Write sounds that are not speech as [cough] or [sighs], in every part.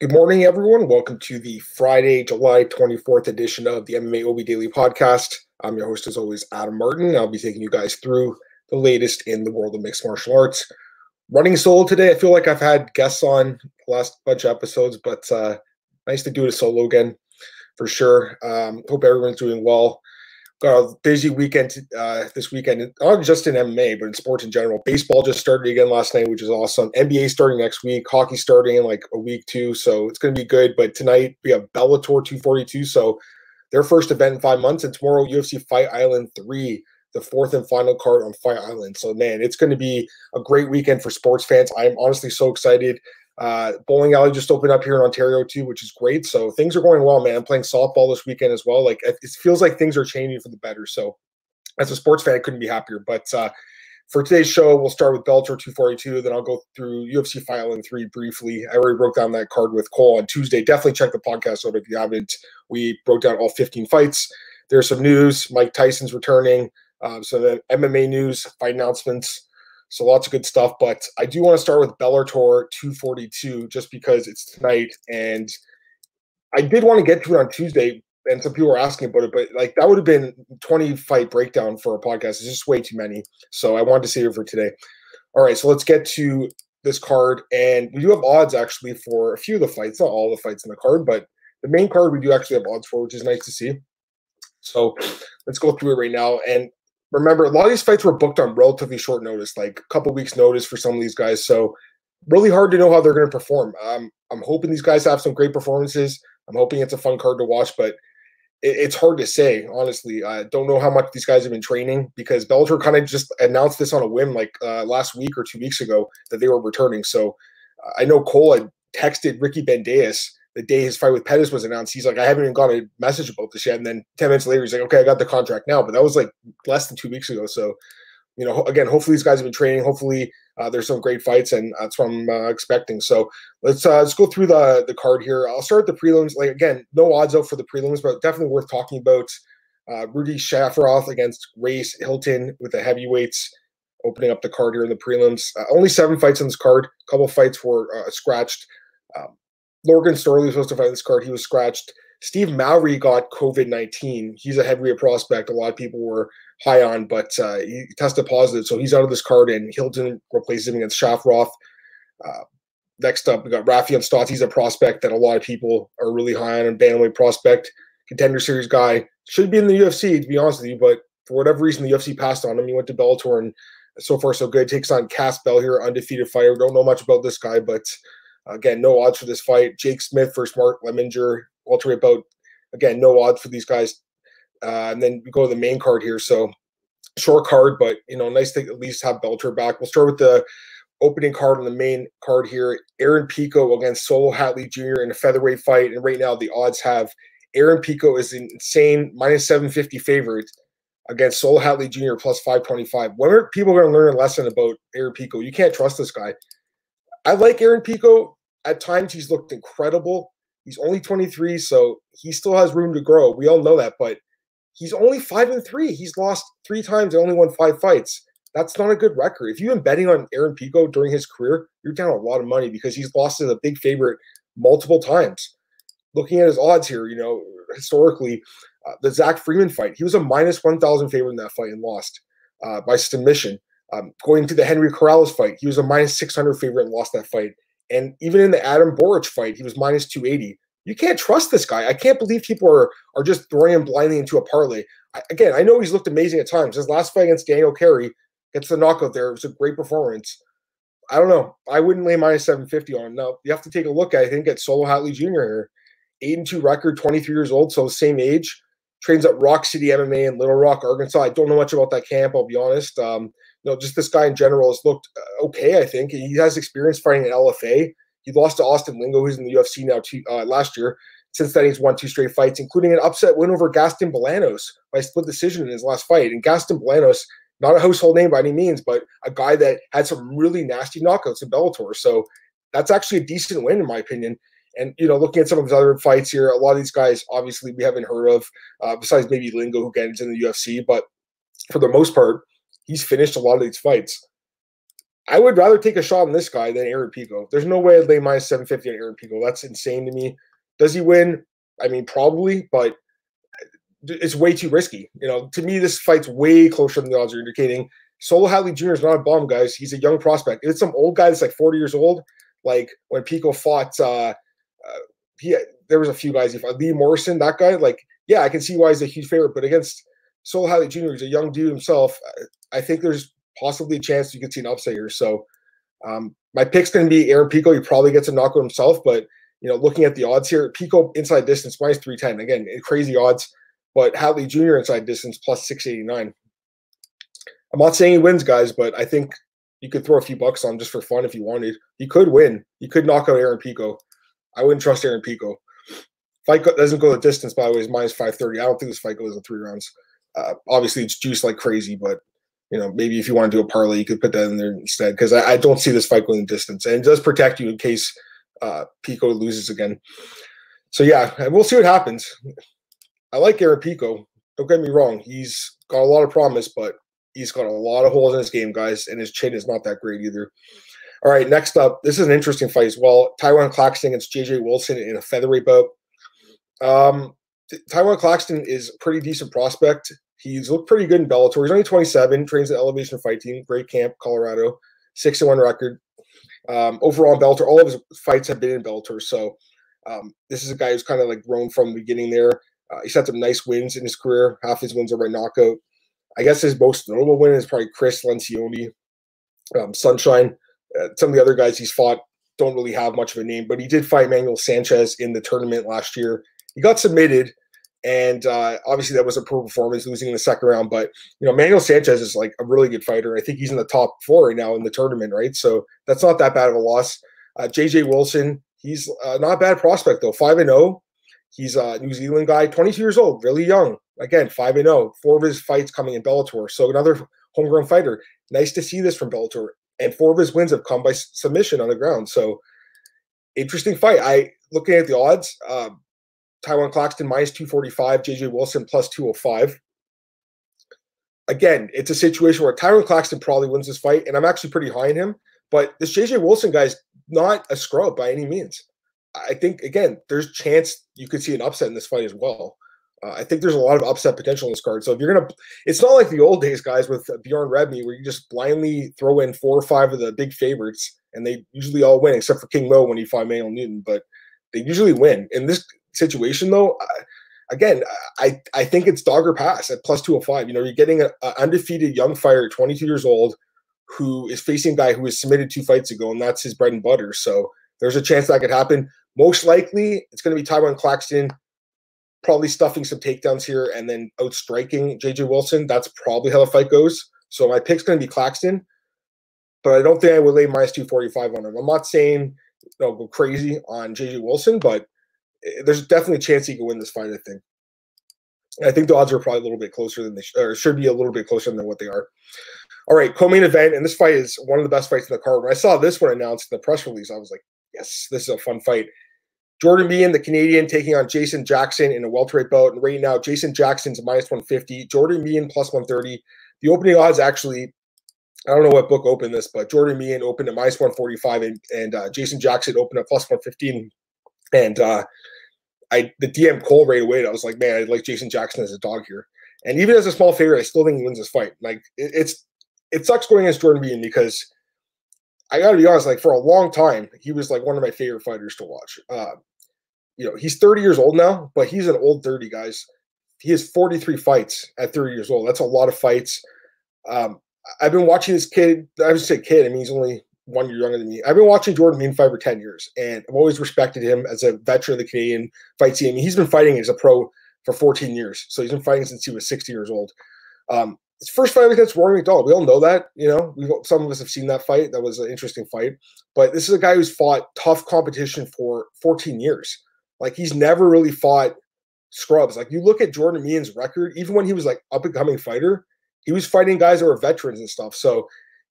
Good morning, everyone. Welcome to the Friday, July 24th edition of the MMA OB Daily Podcast. I'm your host, as always, Adam Martin. I'll be taking you guys through the latest in the world of mixed martial arts. Running solo today. I feel like I've had guests on the last bunch of episodes, but uh, nice to do it solo again for sure. Um, hope everyone's doing well a busy weekend uh, this weekend, not just in MMA, but in sports in general. Baseball just started again last night, which is awesome. NBA starting next week, hockey starting in like a week too, so it's going to be good. But tonight we have Bellator 242, so their first event in five months, and tomorrow UFC Fight Island 3, the fourth and final card on Fight Island. So man, it's going to be a great weekend for sports fans. I'm honestly so excited. Uh, bowling alley just opened up here in Ontario too, which is great. So things are going well, man. I'm playing softball this weekend as well. Like it feels like things are changing for the better. So as a sports fan, I couldn't be happier. But uh, for today's show, we'll start with Bellator 242. Then I'll go through UFC Island 3 briefly. I already broke down that card with Cole on Tuesday. Definitely check the podcast out if you haven't. We broke down all 15 fights. There's some news. Mike Tyson's returning. Um, so MMA news, fight announcements. So lots of good stuff. But I do want to start with Bellator 242 just because it's tonight. And I did want to get to it on Tuesday. And some people were asking about it, but like that would have been 20 fight breakdown for a podcast. It's just way too many. So I wanted to save it for today. All right, so let's get to this card. And we do have odds actually for a few of the fights, not all the fights in the card, but the main card we do actually have odds for, which is nice to see. So let's go through it right now. And remember a lot of these fights were booked on relatively short notice, like a couple weeks notice for some of these guys. So really hard to know how they're going to perform. Um, I'm hoping these guys have some great performances. I'm hoping it's a fun card to watch, but it, it's hard to say honestly. I don't know how much these guys have been training because Bellator kind of just announced this on a whim, like uh, last week or two weeks ago, that they were returning. So I know Cole had texted Ricky Bandejas the day his fight with Pettis was announced, he's like, I haven't even got a message about this yet. And then 10 minutes later, he's like, okay, I got the contract now. But that was like less than two weeks ago. So, you know, again, hopefully these guys have been training. Hopefully uh, there's some great fights, and that's what I'm uh, expecting. So let's uh, let's go through the the card here. I'll start the prelims. Like again, no odds out for the prelims, but definitely worth talking about. Uh, Rudy Schaffroth against Race Hilton with the heavyweights opening up the card here in the prelims. Uh, only seven fights on this card. A couple fights were uh, scratched. Um, Logan Storley was supposed to fight this card. He was scratched. Steve Mowry got COVID 19. He's a heavyweight prospect. A lot of people were high on, but uh, he tested positive. So he's out of this card, and Hilton replaces him against Schaffroth. Uh, next up, we got Raufeon Stots. He's a prospect that a lot of people are really high on, and bantamweight prospect, contender series guy. Should be in the UFC, to be honest with you, but for whatever reason, the UFC passed on him. He went to Bellator, and so far, so good. Takes on Cass Bell here, undefeated fighter. Don't know much about this guy, but Again, no odds for this fight. Jake Smith versus Mark Lemminger, welterweight bout. Again, no odds for these guys. Uh, and then we go to the main card here. So short card, but you know, nice to at least have Bellator back. We'll start with the opening card on the main card here. Aaron Pico against Solo Hatley Jr. in a featherweight fight. And right now the odds have Aaron Pico is an insane minus 750 favorite against Solo Hatley Jr. plus 525. When are people going to learn a lesson about Aaron Pico? You can't trust this guy. I like Aaron Pico. At times, he's looked incredible. He's only 23, so he still has room to grow. We all know that, but he's only five and three. He's lost three times and only won five fights. That's not a good record. If you've been betting on Aaron Pico during his career, you're down a lot of money because he's lost as a big favorite multiple times. Looking at his odds here, you know, historically, uh, the Zach Freeman fight, he was a minus 1,000 favorite in that fight and lost uh, by submission. Um, going to the Henry Corrales fight, he was a minus 600 favorite and lost that fight. And even in the Adam Borics fight, he was minus 280. You can't trust this guy. I can't believe people are are just throwing him blindly into a parlay. I, again, I know he's looked amazing at times. His last fight against Daniel Carey gets the knockout there. It was a great performance. I don't know. I wouldn't lay minus 750 on him. Now, you have to take a look I think, at Solo Hatley Jr. here. 8 and 2 record, 23 years old, so the same age. Trains at Rock City MMA in Little Rock, Arkansas. I don't know much about that camp, I'll be honest. Um, you know, just this guy in general has looked uh, okay. I think he has experience fighting an LFA. He lost to Austin Lingo, who's in the UFC now uh, last year. Since then, he's won two straight fights, including an upset win over Gaston Bolanos by split decision in his last fight. And Gaston Bolanos, not a household name by any means, but a guy that had some really nasty knockouts in Bellator. So that's actually a decent win, in my opinion. And you know, looking at some of his other fights here, a lot of these guys obviously we haven't heard of, uh, besides maybe Lingo, who gets in the UFC. But for the most part, he's finished a lot of these fights. I would rather take a shot on this guy than Aaron Pico. There's no way I'd lay minus 750 on Aaron Pico. That's insane to me. Does he win? I mean, probably, but it's way too risky. You know, to me, this fight's way closer than the odds are indicating. Solo Hatley Jr. is not a bomb, guys. He's a young prospect. It's some old guy that's like 40 years old, like when Pico fought, uh, uh, he there was a few guys he fought. Lee Morrison, that guy, like, yeah, I can see why he's a huge favorite. But against Solo Hatley Jr., he's a young dude himself. I think there's possibly a chance you could see an upset here. So um, my pick's going to be Aaron Pico. He probably gets a knockout himself, but you know, looking at the odds here, Pico inside distance minus 310. Again, crazy odds, but Hadley Jr. inside distance plus 689. I'm not saying he wins, guys, but I think you could throw a few bucks on just for fun if you wanted. He could win. He could knock out Aaron Pico. I wouldn't trust Aaron Pico. Fight doesn't go the distance, by the way, is minus 530. I don't think this fight goes in three rounds. Uh, obviously, it's juiced like crazy, but you know, maybe if you want to do a parlay, you could put that in there instead because I, I, don't see this fight going the distance, and it does protect you in case uh, Pico loses again. So yeah, we'll see what happens. I like Aaron Pico. Don't get me wrong; he's got a lot of promise, but he's got a lot of holes in his game, guys, and his chin is not that great either. All right, next up, this is an interesting fight as well. Tywan Claxton against JJ Wilson in a featherweight bout. Um, Tywan Claxton is a pretty decent prospect. He's looked pretty good in Bellator. He's only 27, trains at Elevation Fight Team, great camp, Colorado, 6 1 record. Um, overall in Bellator, all of his fights have been in Bellator. So um, this is a guy who's kind of like grown from the beginning there. Uh, he's had some nice wins in his career. Half his wins are by knockout. I guess his most notable win is probably Chris Lencioni, um, Sunshine. Uh, some of the other guys he's fought don't really have much of a name, but he did fight Manuel Sanchez in the tournament last year. He got submitted, and uh, obviously, that was a poor performance, losing in the second round. But you know, Manuel Sanchez is like a really good fighter. I think he's in the top four right now in the tournament, right? So that's not that bad of a loss. Uh, JJ Wilson, he's uh, not a bad prospect though. Five and zero. Oh. He's a New Zealand guy, 22 years old, really young. Again, five and zero. Oh. Four of his fights coming in Bellator. So another homegrown fighter. Nice to see this from Bellator. And four of his wins have come by submission on the ground. So interesting fight. I looking at the odds. Um, Tywan Claxton minus 245, JJ Wilson plus 205. Again, it's a situation where Tywan Claxton probably wins this fight, and I'm actually pretty high in him. But this JJ Wilson guy is not a scrub by any means. I think again, there's chance you could see an upset in this fight as well. Uh, I think there's a lot of upset potential in this card. So if you're gonna, it's not like the old days, guys, with Bjorn Rebney, where you just blindly throw in four or five of the big favorites, and they usually all win, except for King Mo when he fought Manuel Newton. But they usually win. And this situation, though, again, I I think it's dog or pass at plus 205. You know, you're getting an undefeated young fighter, 22 years old, who is facing a guy who was submitted two fights ago, and that's his bread and butter. So there's a chance that could happen. Most likely, it's going to be Tywan Claxton, probably stuffing some takedowns here and then outstriking JJ Wilson. That's probably how the fight goes. So my pick's going to be Claxton, but I don't think I would lay minus 245 on him. I'm not saying know, go crazy on JJ Wilson, but there's definitely a chance he can win this fight. I think. I think the odds are probably a little bit closer than they sh- or should be a little bit closer than what they are. All right, co-main event, and this fight is one of the best fights in the card. When I saw this one announced in the press release, I was like, "Yes, this is a fun fight." Jordan Mein, the Canadian, taking on Jason Jackson in a welterweight bout. And right now, Jason Jackson's minus 150, Jordan Mein plus 130. The opening odds actually, I don't know what book opened this, but Jordan Mein opened at minus 145 and, and uh, Jason Jackson opened at plus 115. And uh, I the DM Cole right away. I was like, man, I like Jason Jackson as a dog here. And even as a small favorite, I still think he wins this fight. Like it, it's it sucks going against Jordan Mein because I got to be honest. Like for a long time, he was like one of my favorite fighters to watch. Uh, you know, he's 30 years old now, but he's an old 30 guys. He has 43 fights at 30 years old. That's a lot of fights. Um, I've been watching this kid. I would say kid. I mean, he's only one year younger than me. I've been watching Jordan Mein fight for 10 years, and I've always respected him as a veteran of the Canadian fight scene. I mean, he's been fighting as a pro for 14 years. So he's been fighting since he was 60 years old. Um, his first fight against Rory MacDonald, we all know that. You know, we some of us have seen that fight. That was an interesting fight. But this is a guy who's fought tough competition for 14 years. Like he's never really fought scrubs. Like you look at Jordan Mein's record, even when he was like up and coming fighter, he was fighting guys that were veterans and stuff. So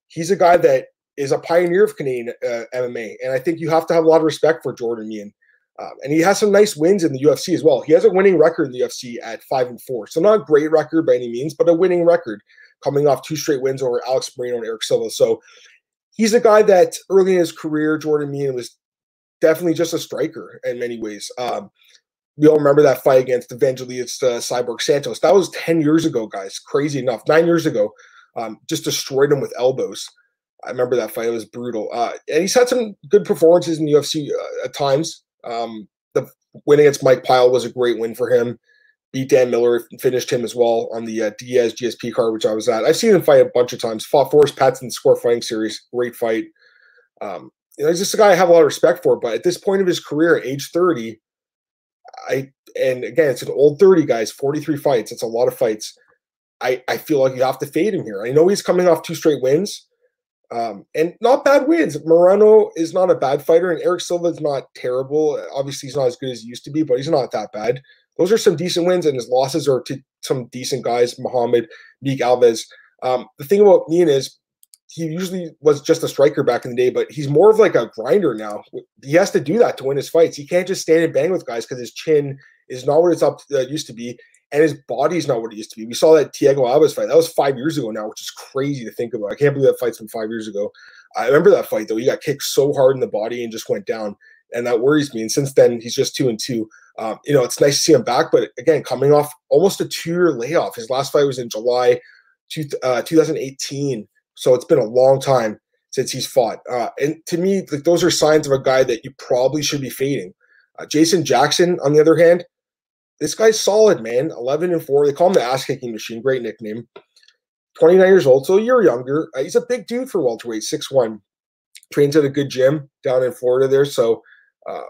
he's a guy that is a pioneer of Canadian uh, MMA, and I think you have to have a lot of respect for Jordan Mein. Um, and he has some nice wins in the UFC as well. He has a winning record in the UFC at five and four, so not a great record by any means, but a winning record, coming off two straight wins over Alex Morono and Eric Silva. So he's a guy that early in his career, Jordan Mein was definitely just a striker in many ways. Um, we all remember that fight against Evangelos uh, Cyborg Santos. That was 10 years ago, guys. Crazy enough. Nine years ago. Um, just destroyed him with elbows. I remember that fight. It was brutal. Uh, and he's had some good performances in the UFC uh, at times. Um, the win against Mike Pyle was a great win for him. Beat Dan Miller, finished him as well on the uh, Diaz GSP card, which I was at. I've seen him fight a bunch of times. Fought Forrest Patson Score Fighting Series. Great fight. Um, you know, he's just a guy I have a lot of respect for. But at this point of his career, age 30, I and again, it's an old 30 guys, 43 fights. It's a lot of fights. I, I feel like you have to fade him here. I know he's coming off two straight wins. Um, and not bad wins. Morono is not a bad fighter, and Eric Silva is not terrible. Obviously, he's not as good as he used to be, but he's not that bad. Those are some decent wins, and his losses are to some decent guys, Muhammad, Meek Alves. Um, the thing about Mein is he usually was just a striker back in the day, but he's more of like a grinder now. He has to do that to win his fights. He can't just stand and bang with guys because his chin is not what it's up uh, used to be, and his body's not what it used to be. We saw that Thiago Alves fight. That was five years ago now, which is crazy to think about. I can't believe that fight's from five years ago. I remember that fight though. He got kicked so hard in the body and just went down, and that worries me. And since then, he's just two and two. Um, you know, it's nice to see him back, but again, coming off almost a two-year layoff. His last fight was in July two, uh, 2018, so it's been a long time since he's fought. Uh, and to me, like those are signs of a guy that you probably should be fading. Uh, Jason Jackson, on the other hand, this guy's solid, man. 11 and 4. They call him the ass kicking machine. Great nickname. 29 years old, so a year younger. Uh, he's a big dude for welterweight, 6'1. Trains at a good gym down in Florida there. So uh,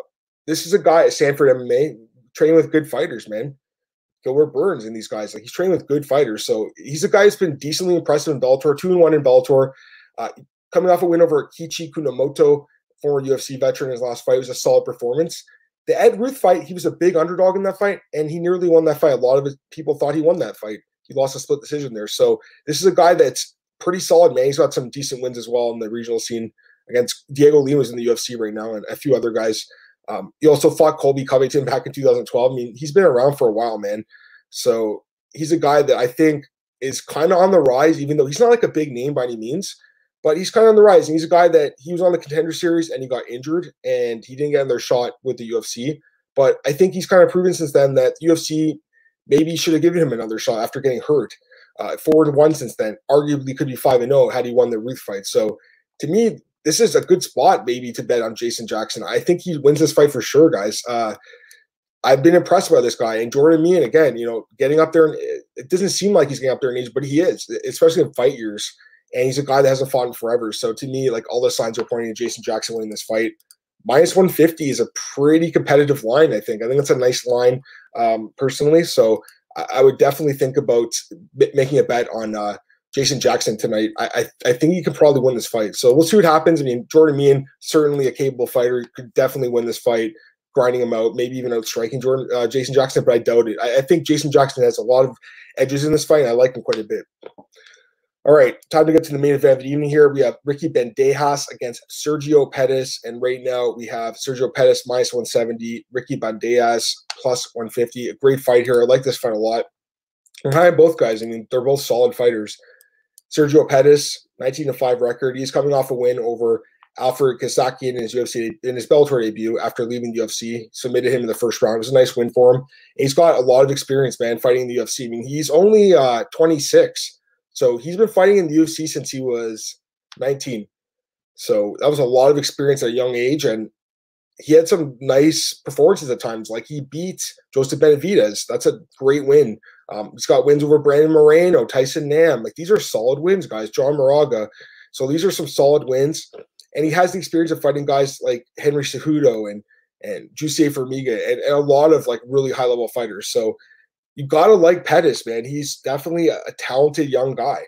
this is a guy at Sanford MMA training with good fighters, man. Gilbert Burns and these guys. Like he's training with good fighters. So he's a guy who's been decently impressive in Bellator, two and one in Bellator. Uh, coming off a win over Kiichi Kunimoto, former UFC veteran, his last fight was a solid performance the Ed Ruth fight, he was a big underdog in that fight, and he nearly won that fight. A lot of people thought he won that fight. He lost a split decision there. So this is a guy that's pretty solid, man. He's got some decent wins as well in the regional scene against Diego Lima's in the UFC right now, and a few other guys. Um, he also fought Colby Covington back in 2012. I mean, he's been around for a while, man. So he's a guy that I think is kind of on the rise, even though he's not like a big name by any means but he's kind of on the rise. And he's a guy that he was on the contender series and he got injured and he didn't get another shot with the UFC. But I think he's kind of proven since then that UFC maybe should have given him another shot after getting hurt. Uh, four and one since then, arguably could be five and zero oh had he won the Ruth fight. So to me, this is a good spot maybe to bet on Jason Jackson. I think he wins this fight for sure, guys. Uh, I've been impressed by this guy and Jordan Mein again. You know, getting up there, and it doesn't seem like he's getting up there in age, but he is, especially in fight years and he's a guy that hasn't fought in forever. So to me, like all the signs are pointing to Jason Jackson winning this fight. Minus 150 is a pretty competitive line, I think. I think it's a nice line um, personally. So I, I, would definitely think about making a bet on uh, Jason Jackson tonight. I, I, I think he could probably win this fight. So we'll see what happens. I mean, Jordan Mein, certainly a capable fighter, could definitely win this fight, grinding him out, maybe even out striking Jordan uh, Jason Jackson, but I doubt it. I, I think Jason Jackson has a lot of edges in this fight. and I like him quite a bit. All right, time to get to the main event of the evening here. We have Ricky Bandejas against Sergio Pettis. And right now we have Sergio Pettis minus 170, Ricky Bandejas plus 150. A great fight here. I like this fight a lot. I'm high on both guys. I mean, they're both solid fighters. Sergio Pettis, 19 to 5 record. He's coming off a win over Alfred Khashakyan in his UFC in his Bellator debut after leaving the UFC. Submitted him in the first round. It was a nice win for him. And he's got a lot of experience, man, fighting the UFC. I mean, he's only uh, 26 so he's been fighting in the UFC since he was 19. So that was a lot of experience at a young age, and he had some nice performances at times. Like he beat Joseph Benavidez. That's a great win. Um, he's got wins over Brandon Moreno, Tyson Nam. Like these are solid wins, guys. John Moraga. So these are some solid wins, and he has the experience of fighting guys like Henry Cejudo and and Jussier Formiga and, and a lot of like really high level fighters. So you gotta like Pettis, man. He's definitely a, a talented young guy.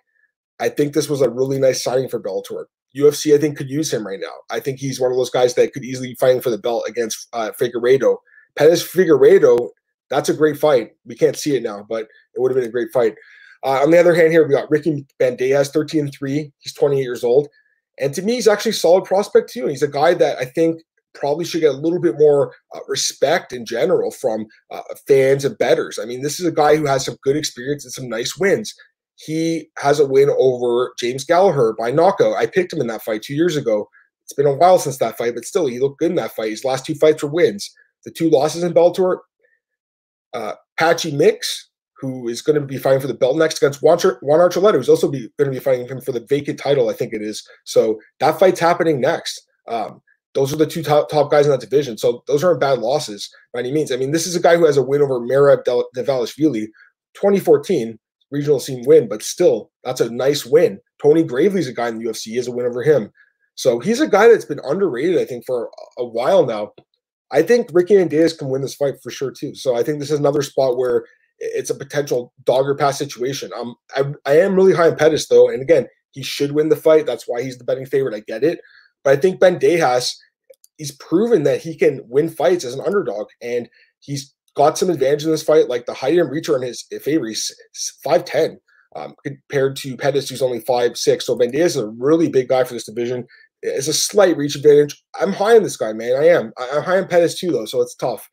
I think this was a really nice signing for Bellator. UFC, I think, could use him right now. I think he's one of those guys that could easily be fighting for the belt against uh, Figueiredo. Pettis Figueiredo, that's a great fight. We can't see it now, but it would have been a great fight. Uh, on the other hand, here we got Ricky Bandejas, 13 3. He's 28 years old. And to me, he's actually a solid prospect, too. He's a guy that I think probably should get a little bit more uh, respect in general from uh, fans and betters. I mean, this is a guy who has some good experience and some nice wins. he has a win over James Gallagher by knockout. I picked him in that fight two years ago. It's been a while since that fight, but still, he looked good in that fight. His last two fights were wins. The two losses in Bellator, uh, Patchy Mix, who is going to be fighting for the belt next against Juan, Archuleta, who's also going to be fighting him for the vacant title, I think it is. So that fight's happening next. Um, those are the two top, top guys in that division. So those aren't bad losses by any means. I mean, this is a guy who has a win over Merab Dvalishvili, 2014 regional scene win, but still, that's a nice win. Tony Gravely's a guy in the UFC. He has a win over him. So he's a guy that's been underrated, I think, for a while now. I think Ricky Bandejas can win this fight for sure too. So I think this is another spot where it's a potential dogger pass situation. Um, I, I am really high on Pettis though, and again, he should win the fight. That's why he's the betting favorite. I get it, but I think Bandejas, he's proven that he can win fights as an underdog, and he's got some advantage in this fight. Like the height and reach are in his favor. He's five ten. Um, compared to Pettis, who's only five six. So Bandejas is a really big guy for this division. It's a slight reach advantage. I'm high on this guy, man. I am. I'm high on Pettis too, though, so it's tough.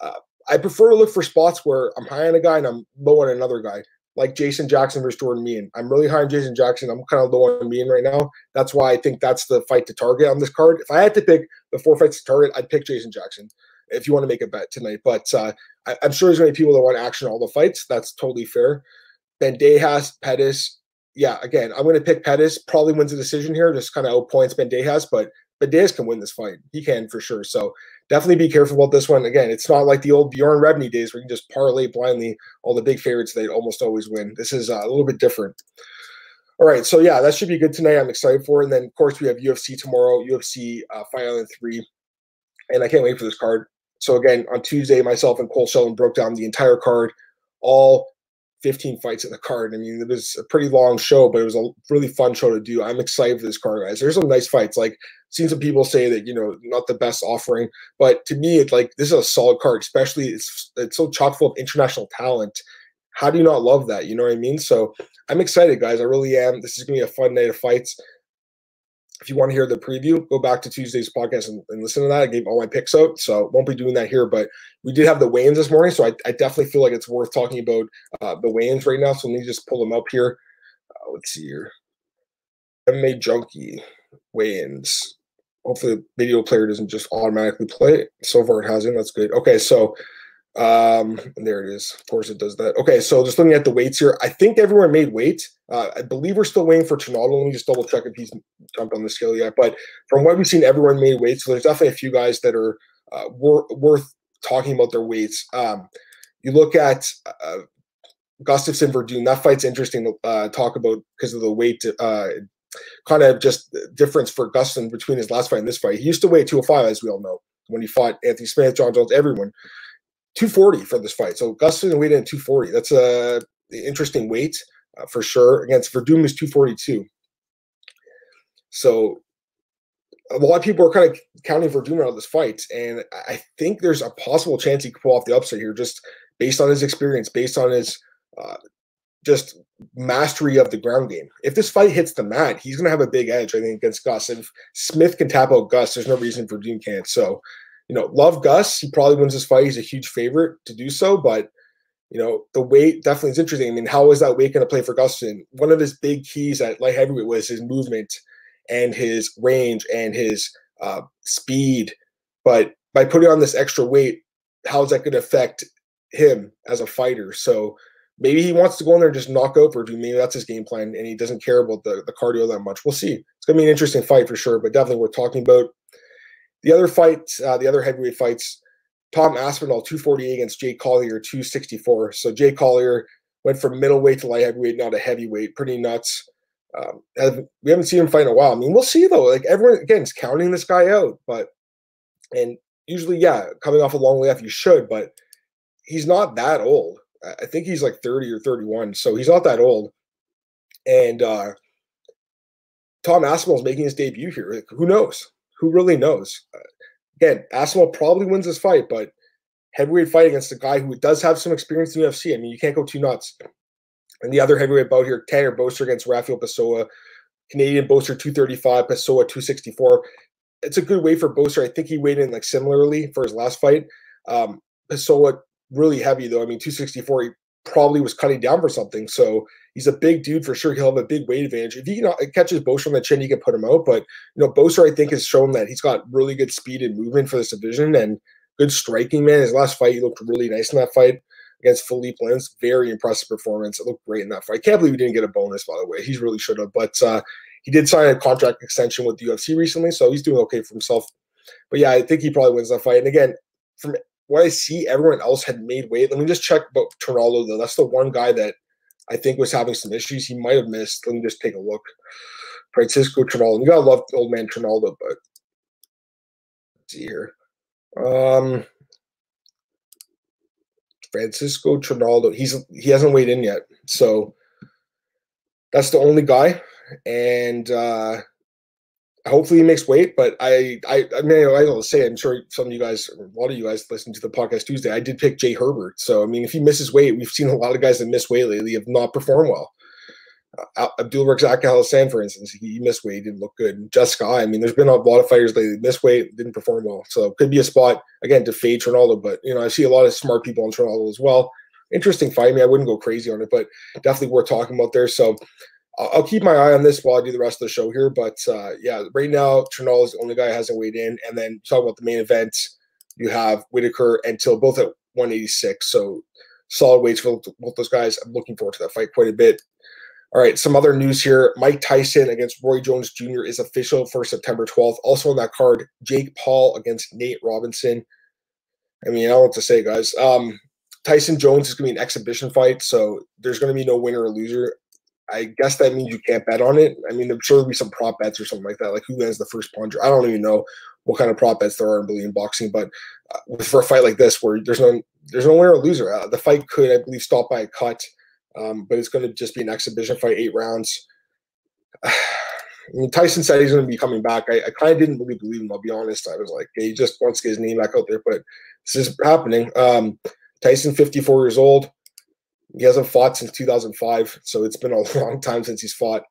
Uh, I prefer to look for spots where I'm high on a guy and I'm low on another guy, like Jason Jackson versus Jordan Mein. I'm really high on Jason Jackson. I'm kind of low on Mein right now. That's why I think that's the fight to target on this card. If I had to pick the four fights to target, I'd pick Jason Jackson if you want to make a bet tonight. But uh, I, am sure there's going to be people that want action in all the fights. That's totally fair. Bandejas, Pettis, yeah, again, I'm going to pick Pettis. Probably wins the decision here, just kind of outpoints Bandejas, but Bandejas can win this fight. He can for sure. So definitely be careful about this one. Again, it's not like the old Bjorn Rebney days where you can just parlay blindly all the big favorites. They almost always win. This is uh, a little bit different. All right, so yeah, that should be good tonight. I'm excited for it. And then, of course, we have UFC tomorrow, UFC uh, Fight Island 3. And I can't wait for this card. So, again, on Tuesday, myself and Cole Sheldon broke down the entire card, all 15 fights in the card. I mean, it was a pretty long show, but it was a really fun show to do. I'm excited for this card, guys. There's some nice fights. Like, seen some people say that you know not the best offering, but to me, it's like this is a solid card. Especially it's it's so chock full of international talent. How do you not love that? You know what I mean? So I'm excited, guys. I really am. This is gonna be a fun night of fights if you want to hear the preview, go back to Tuesday's podcast and, and, listen to that. I gave all my picks out, so won't be doing that here. But we did have the weigh-ins this morning, so I, I definitely feel like it's worth talking about uh, the weigh-ins right now. So let me just pull them up here. Uh, let's see here. MMA Junkie weigh-ins. Hopefully, the video player doesn't just automatically play. So far, it hasn't. That's good. Okay, so um, there it is. Of course, it does that. Okay, so just looking at the weights here, I think everyone made weight. Uh, I believe we're still waiting for Trinaldo. Let me just double check if he's jumped on the scale yet. But from what we've seen, everyone made weight. So there's definitely a few guys that are uh, wor- worth talking about their weights. Um, you look at uh, Gustafsson Werdum. That fight's interesting to uh, talk about because of the weight. Uh, kind of just difference for Gustafsson between his last fight and this fight. He used to weigh 205, as we all know, when he fought Anthony Smith, Jon Jones, everyone. 240 for this fight. So Gustafsson weighed in 240. That's a interesting weight uh, for sure. Against Werdum is 242. So a lot of people are kind of counting Werdum out of this fight, and I think there's a possible chance he could pull off the upset here, just based on his experience, based on his uh, just mastery of the ground game. If this fight hits the mat, he's going to have a big edge, I think, against Gus. If Smith can tap out Gus, there's no reason Werdum can't. So, you know, love Gus. He probably wins this fight. He's a huge favorite to do so, but you know, the weight definitely is interesting. I mean, how is that weight going to play for Gustafsson? One of his big keys at light heavyweight was his movement and his range and his uh, speed. But by putting on this extra weight, how is that going to affect him as a fighter? So maybe he wants to go in there and just knock over. Maybe that's his game plan, and he doesn't care about the, the cardio that much. We'll see. It's going to be an interesting fight for sure, but definitely worth talking about. The other fights, uh, the other heavyweight fights, Tom Aspinall 248 against Jay Collier 264. So Jay Collier went from middleweight to light heavyweight, now to heavyweight. Pretty nuts. Um, we haven't seen him fight in a while. I mean, we'll see though. Like everyone again is counting this guy out, but and usually, yeah, coming off a long layoff, you should, but he's not that old. I think he's like 30 or 31, so he's not that old. And uh Tom Aspinall's making his debut here. Like, who knows? Who really knows? Again, Aspinall probably wins this fight, but heavyweight fight against a guy who does have some experience in UFC. I mean, you can't go too nuts. And the other heavyweight bout here, Tanner Boser against Rafael Pessoa. Canadian Boser 235, Pessoa 264. It's a good way for Boser. I think he weighed in like similarly for his last fight. Um, Pessoa really heavy though. I mean, 264, he probably was cutting down for something. So He's a big dude for sure. He'll have a big weight advantage. If he can catches Boser on the chin, he can put him out. But you know, Boser, I think, has shown that he's got really good speed and movement for this division and good striking. Man, his last fight, he looked really nice in that fight against Philippe Lins. Very impressive performance. It looked great in that fight. I can't believe he didn't get a bonus, by the way. He really should have. But uh, he did sign a contract extension with the UFC recently, so he's doing okay for himself. But yeah, I think he probably wins that fight. And again, from what I see, everyone else had made weight. Let me just check about Trinaldo though. That's the one guy that I think was having some issues. He might have missed. Let me just take a look. Francisco Trinaldo. You gotta love old man Trinaldo, but let's see here. Um Francisco Trinaldo. He's he hasn't weighed in yet. So that's the only guy. And uh hopefully he makes weight. But I, I, I mean, I will say, I'm sure some of you guys, a lot of you guys, listen to the podcast Tuesday. I did pick Jai Herbert. So I mean, if he misses weight, we've seen a lot of guys that miss weight lately have not performed well. Uh, Abdul Razak Alhassan, for instance, he missed weight, didn't look good. Just Jessica, I mean, there's been a lot of fighters lately missed weight, didn't perform well. So could be a spot again to fade Ronaldo. But you know, I see a lot of smart people on Ronaldo as well. Interesting fight. I mean, I wouldn't go crazy on it, but definitely worth talking about there. So I'll keep my eye on this while I do the rest of the show here. But uh, yeah, right now Trinal is the only guy who hasn't weighed in. And then talk about the main event, you have Whitaker and Till both at 186. So solid weights for both those guys. I'm looking forward to that fight quite a bit. All right, some other news here. Mike Tyson against Roy Jones Jr. is official for September 12th. Also on that card, Jake Paul against Nate Robinson. I mean, I don't know what to say, guys. Um, Tyson Jones is going to be an exhibition fight, so there's going to be no winner or loser. I guess that means you can't bet on it. I mean, I'm sure there'll be some prop bets or something like that, like who lands the first punch. I don't even know what kind of prop bets there are in Brazilian boxing, but uh, for a fight like this, where there's no there's no winner or loser, uh, the fight could, I believe, stop by a cut, um, but it's going to just be an exhibition fight, eight rounds. [sighs] I mean, Tyson said he's going to be coming back. I, I kind of didn't really believe him. I'll be honest. I was like, he just wants to get his name back out there, but this is happening. Um, Tyson, 54 years old. He hasn't fought since 2005, so it's been a [laughs] long time since he's fought.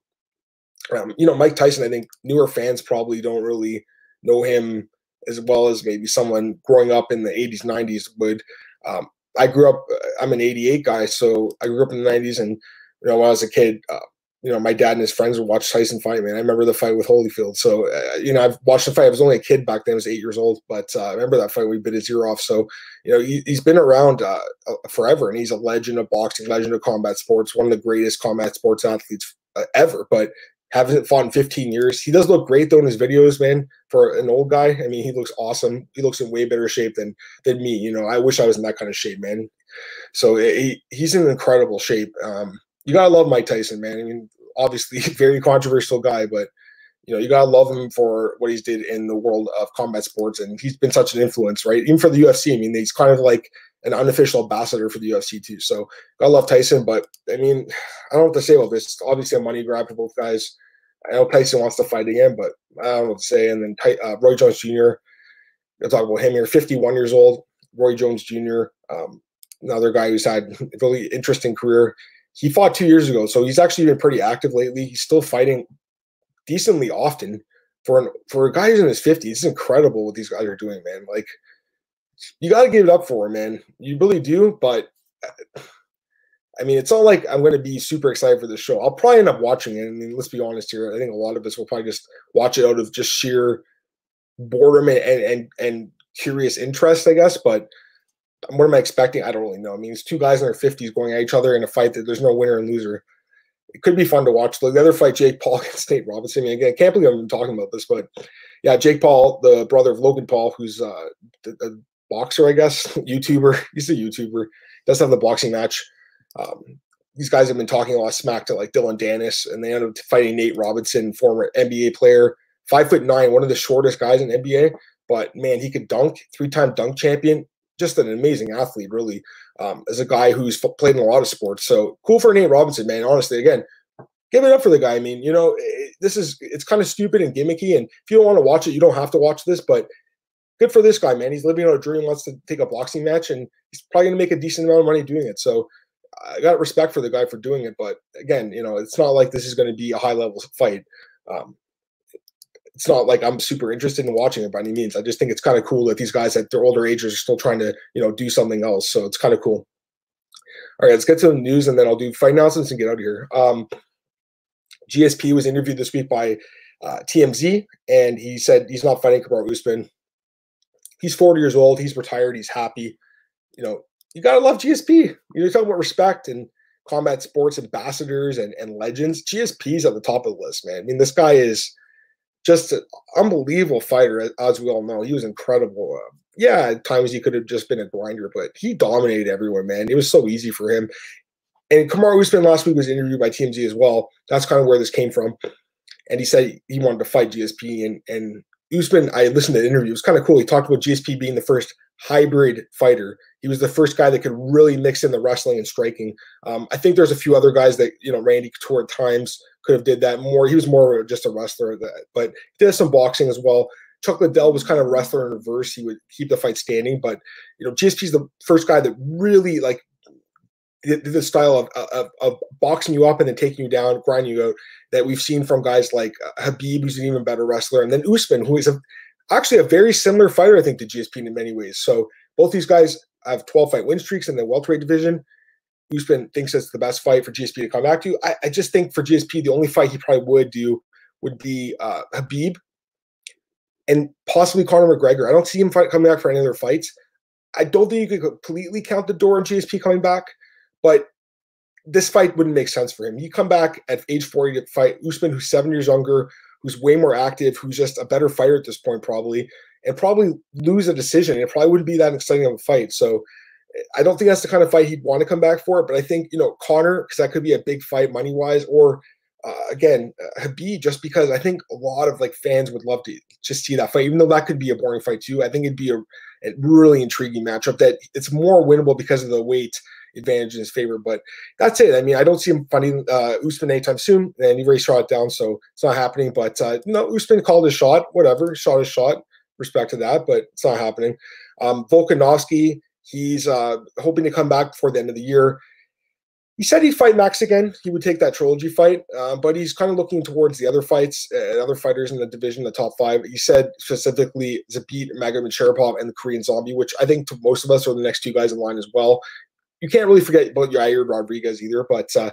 Um, you know, Mike Tyson, I think newer fans probably don't really know him as well as maybe someone growing up in the 80s, 90s would. Um, I grew up, uh, I'm an 88 guy, so I grew up in the 90s, and you know, when I was a kid, uh, you know, my dad and his friends would watch Tyson fight, man. I remember the fight with Holyfield. So, uh, you know, I've watched the fight. I was only a kid back then. I was eight years old, but uh, I remember that fight. We bit his ear off. So, you know, he, has been around uh, uh, forever, and he's a legend of boxing, legend of combat sports, one of the greatest combat sports athletes uh, ever. But hasn't fought in 15 years. He does look great though in his videos, man. For an old guy, I mean, he looks awesome. He looks in way better shape than than me. You know, I wish I was in that kind of shape, man. So he, he's in incredible shape. Um, you gotta love Mike Tyson, man. I mean, obviously [laughs] very controversial guy, but you know, you gotta love him for what he's did in the world of combat sports, and he's been such an influence, right? Even for the UFC. I mean, he's kind of like an unofficial ambassador for the UFC too. So gotta love Tyson, but I mean, [sighs] I don't know what to say about this. It's obviously a money grab for both guys. I know Tyson wants to fight again, but I don't know what to say. And then uh, Roy Jones Jr. I'll talk about him here. 51 years old. Roy Jones Jr. Um, another guy who's had a [laughs] really interesting career he fought two years ago, so he's actually been pretty active lately. He's still fighting decently often for an for a guy who's in his 50s. It's incredible what these guys are doing, man. Like you got to give it up for him, man. You really do, but I mean, it's not like I'm going to be super excited for the show. I'll probably end up watching it. I mean, let's be honest here. I think a lot of us will probably just watch it out of just sheer boredom and and, and curious interest, I guess. But what am I expecting? I don't really know. I mean, it's two guys in their 50s going at each other in a fight that there's no winner and loser. It could be fun to watch. The other fight, Jake Paul [laughs] against Nate Robinson. I mean, again, I can't believe I'm talking about this, but yeah, Jake Paul, the brother of Logan Paul, who's uh, a, boxer, I guess, [laughs] YouTuber. He's a YouTuber. Does have the boxing match. Um, these guys have been talking a lot smack to like Dillon Danis, and they end up fighting Nate Robinson, former NBA player, five foot nine, one of the shortest guys in NBA. But man, he could dunk, three time dunk champion, just an amazing athlete, really, um, as a guy who's played in a lot of sports. So cool for Nate Robinson, man. Honestly, again, give it up for the guy. I mean, you know, it, this is it's kind of stupid and gimmicky, and if you don't want to watch it, you don't have to watch this. But good for this guy, man. He's living on a dream, wants to take a boxing match, and he's probably going to make a decent amount of money doing it. So I got respect for the guy for doing it. But again, you know, it's not like this is going to be a high level fight. Um, it's not like I'm super interested in watching it by any means. I just think it's kind of cool that these guys at their older ages are still trying to, you know, do something else. So it's kind of cool. All right, let's get to the news and then I'll do fight announcements and get out of here. Um, GSP was interviewed this week by uh, TMZ, and he said he's not fighting Kamaru Usman. He's 40 years old. He's retired. He's happy. You know, you gotta love GSP. You're talking about respect and combat sports ambassadors and, and legends. GSP's at the top of the list, man. I mean, this guy is just an unbelievable fighter, as we all know. He was incredible. Uh, yeah, at times he could have just been a grinder, but he dominated everyone, man. It was so easy for him. And Kamaru Usman last week was interviewed by TMZ as well. That's kind of where this came from. And he said he wanted to fight GSP. And, and Usman, I listened to the interview. It was kind of cool. He talked about GSP being the first hybrid fighter. He was the first guy that could really mix in the wrestling and striking. Um, I think there's a few other guys that, you know, Randy Couture at times could have did that more. He was more just a wrestler, that, but he did some boxing as well. Chuck Liddell was kind of wrestler in reverse. He would keep the fight standing, but you know, GSP's the first guy that really like the, style of, of, of, boxing you up and then taking you down, grinding you out that we've seen from guys like uh, Khabib, who's an even better wrestler, and then Usman, who is a, actually a very similar fighter, I think, to GSP in many ways. So both these guys have 12 fight win streaks in the welterweight division. Usman thinks it's the best fight for GSP to come back to. I, I just think for GSP, the only fight he probably would do would be uh, Khabib and possibly Conor McGregor. I don't see him fight, coming back for any other fights. I don't think you could completely count the door on GSP coming back. But this fight wouldn't make sense for him. You come back at age 40 to fight Usman, who's seven years younger, who's way more active, who's just a better fighter at this point, probably, and probably lose a decision. It probably wouldn't be that exciting of a fight. So I don't think that's the kind of fight he'd want to come back for. But I think, you know, Conor because that could be a big fight money wise, or uh, again, uh, Khabib, just because I think a lot of like fans would love to just see that fight, even though that could be a boring fight too. I think it'd be a, a really intriguing matchup that it's more winnable because of the weight advantage in his favor. But that's it. I mean, I don't see him fighting uh, Usman anytime soon, and he already shot it down, so it's not happening. But uh, no, Usman called his shot. Whatever, shot his shot. Respect to that, but it's not happening. Um, Volkanovski, he's uh, hoping to come back before the end of the year. He said he'd fight Max again. He would take that trilogy fight, uh, but he's kind of looking towards the other fights and uh, other fighters in the division, the top five. He said specifically Zabit Magomed and the Korean Zombie, which I think to most of us are the next two guys in line as well you can't really forget about Yair Rodriguez either, but uh,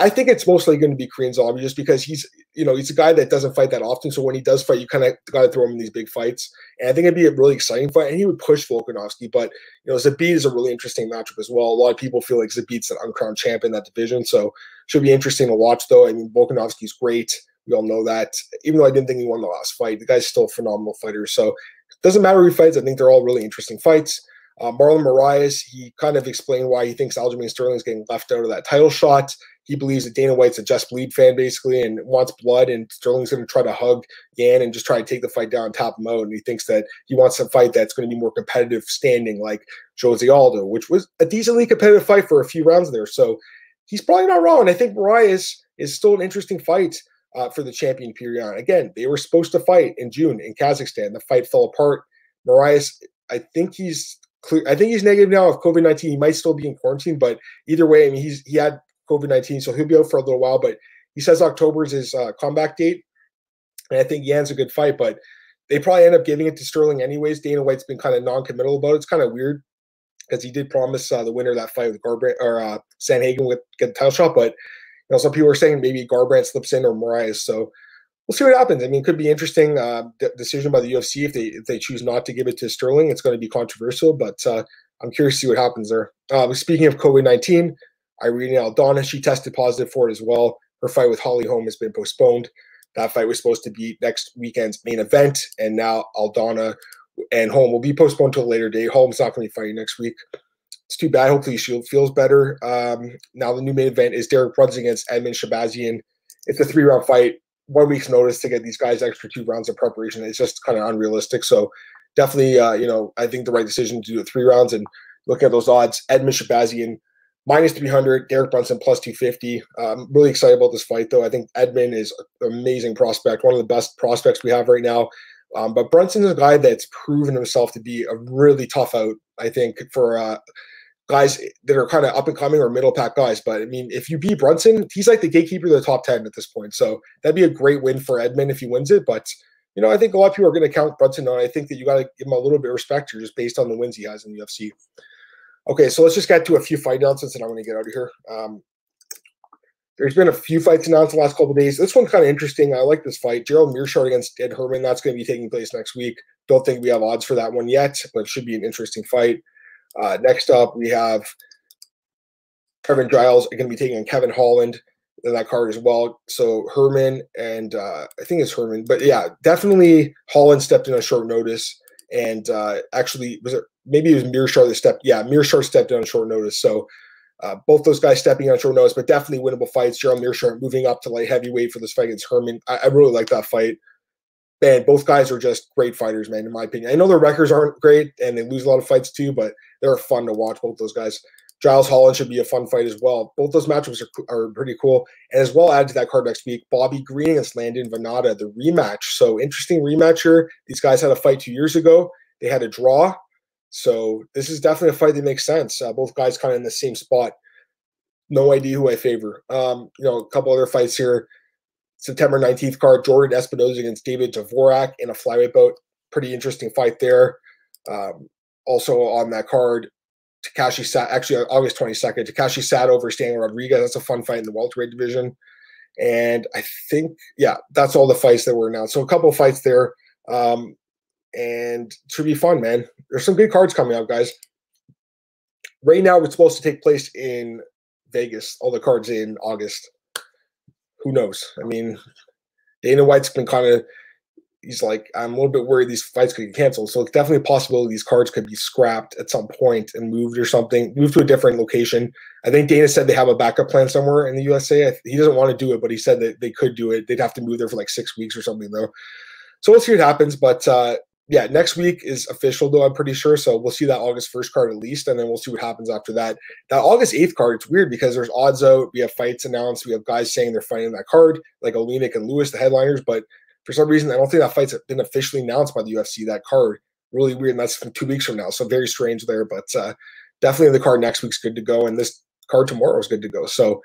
I think it's mostly going to be Korean Zombie just because he's, you know, he's a guy that doesn't fight that often. So when he does fight, you kind of got to throw him in these big fights. And I think it'd be a really exciting fight. And he would push Volkanovski. But, you know, Zabit is a really interesting matchup as well. A lot of people feel like Zabit's an uncrowned champ in that division. So should be interesting to watch, though. I mean, Volkanovski's great. We all know that. Even though I didn't think he won the last fight, the guy's still a phenomenal fighter. So it doesn't matter who fights. I think they're all really interesting fights. Uh, Marlon Moraes, he kind of explained why he thinks Aljamain Sterling is getting left out of that title shot. He believes that Dana White's a just bleed fan, basically, and wants blood, and Sterling's going to try to hug Yan and just try to take the fight down, top him out. And he thinks that he wants a fight that's going to be more competitive standing, like Jose Aldo, which was a decently competitive fight for a few rounds there. So he's probably not wrong. I think Moraes is still an interesting fight. Uh, for the champion period. Again, they were supposed to fight in June in Kazakhstan. The fight fell apart. Moraes, I think he's clear. I think he's negative now of COVID nineteen. He might still be in quarantine, but either way, I mean, he's he had COVID nineteen, so he'll be out for a little while. But he says October is his uh, comeback date, and I think Yan's a good fight, but they probably end up giving it to Sterling anyways. Dana White's been kind of non-committal about it. It's kind of weird because he did promise uh, the winner of that fight with Garbrandt or uh, Sandhagen would get the title shot, but you know some people are saying maybe Garbrandt slips in or Moraes. So we'll see what happens. I mean, it could be interesting uh, d- decision by the UFC if they if they choose not to give it to Sterling. It's going to be controversial, but uh, I'm curious to see what happens there. Uh, speaking of COVID nineteen, Irene Aldana she tested positive for it as well. Her fight with Holly Holm has been postponed. That fight was supposed to be next weekend's main event, and now Aldana and Holm will be postponed to a later date. Holm's not going to be fighting next week. It's too bad. Hopefully, she feels better. Um, now the new main event is Derek Brunson against Edmen Shahbazyan. It's a three round fight one week's notice to get these guys extra two rounds of preparation is just kind of unrealistic. So definitely, uh, you know, I think the right decision to do three rounds and look at those odds. Edmen Shahbazyan minus 300, Derek Brunson plus 250. I'm really excited about this fight, though. I think Edmen is an amazing prospect, one of the best prospects we have right now. Um, but Brunson is a guy that's proven himself to be a really tough out, I think, for uh, guys that are kind of up and coming or middle pack guys. But I mean, if you beat Brunson, he's like the gatekeeper of the top 10 at this point. So that'd be a great win for Edmen if he wins it. But, you know, I think a lot of people are going to count Brunson on. I think that you got to give him a little bit of respect just based on the wins he has in the UFC. Okay, so let's just get to a few fight announcements, and I'm going to get out of here. Um, there's been a few fights announced the last couple days. This one's kind of interesting. I like this fight. Gerald Meerschaert against Ed Herman. That's going to be taking place next week. Don't think we have odds for that one yet, but it should be an interesting fight. Uh, next up, we have Trevin Giles going to be taking on Kevin Holland in that card as well. So Herman and uh, I think it's Herman, but yeah, definitely Holland stepped in on short notice, and uh, actually was it maybe it was Meerschaert that stepped. Yeah, Meerschaert stepped in on short notice. So uh, both those guys stepping on short notice, but definitely winnable fights. Gerald Meerschaert moving up to light heavyweight for this fight against Herman. I, I really like that fight. Man, both guys are just great fighters, man. In my opinion, I know their records aren't great and they lose a lot of fights too, but they're fun to watch. Both those guys. Giles Holland should be a fun fight as well. Both those matchups are, are pretty cool. And as well, added to that card next week, Bobby Green against Lando Vannata, the rematch. So interesting rematch here. These guys had a fight two years ago. They had a draw. So this is definitely a fight that makes sense. Uh, both guys kind of in the same spot. No idea who I favor. Um, you know, a couple other fights here. September 19th card, Jordan Espinosa against David Dvorak in a flyweight bout. Pretty interesting fight there. Um, also on that card, Takashi Sato actually August 22nd. Takashi sat over Stanley Rodriguez. That's a fun fight in the welterweight division. And I think, yeah, that's all the fights that were announced. So a couple of fights there. Um, and it should be fun, man. There's some good cards coming out, guys. Right now, it's supposed to take place in Vegas. All the cards in August. Who knows? I mean, Dana White's been kind of he's like, I'm a little bit worried these fights could get canceled. So it's definitely a possibility these cards could be scrapped at some point and moved or something, moved to a different location. I think Dana said they have a backup plan somewhere in the USA. He doesn't want to do it, but he said that they could do it. They'd have to move there for like six weeks or something though. So we'll see what happens. But uh, yeah, next week is official though, I'm pretty sure. So we'll see that August 1st card at least, and then we'll see what happens after that. That August 8th card, it's weird because there's odds out. We have fights announced. We have guys saying they're fighting that card, like Oleinik and Lewis, the headliners, but for some reason, I don't think that fight's been officially announced by the UFC. That card really weird, and that's two weeks from now, so very strange there. But uh, definitely the card next week's good to go, and this card tomorrow is good to go. So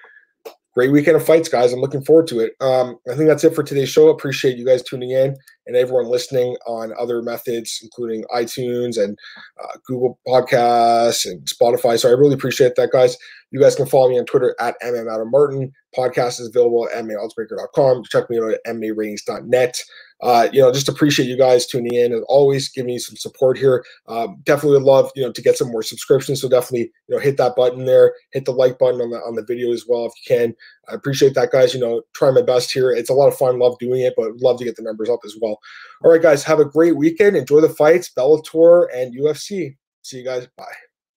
great weekend of fights, guys. I'm looking forward to it. Um, I think that's it for today's show. Appreciate you guys tuning in and everyone listening on other methods, including iTunes and uh, Google Podcasts and Spotify. So I really appreciate that, guys. You guys can follow me on Twitter at mmadamartin. Podcast is available at mmaoddsbreaker.com. Check me out at mmaratings.net. Uh, you know, just appreciate you guys tuning in and always giving me some support here. Um, definitely would love, you know, to get some more subscriptions. So definitely, you know, hit that button there, hit the like button on the on the video as well if you can. I appreciate that, guys. You know, try my best here. It's a lot of fun, love doing it, but love to get the numbers up as well. All right, guys, have a great weekend. Enjoy the fights, Bellator and UFC. See you guys. Bye.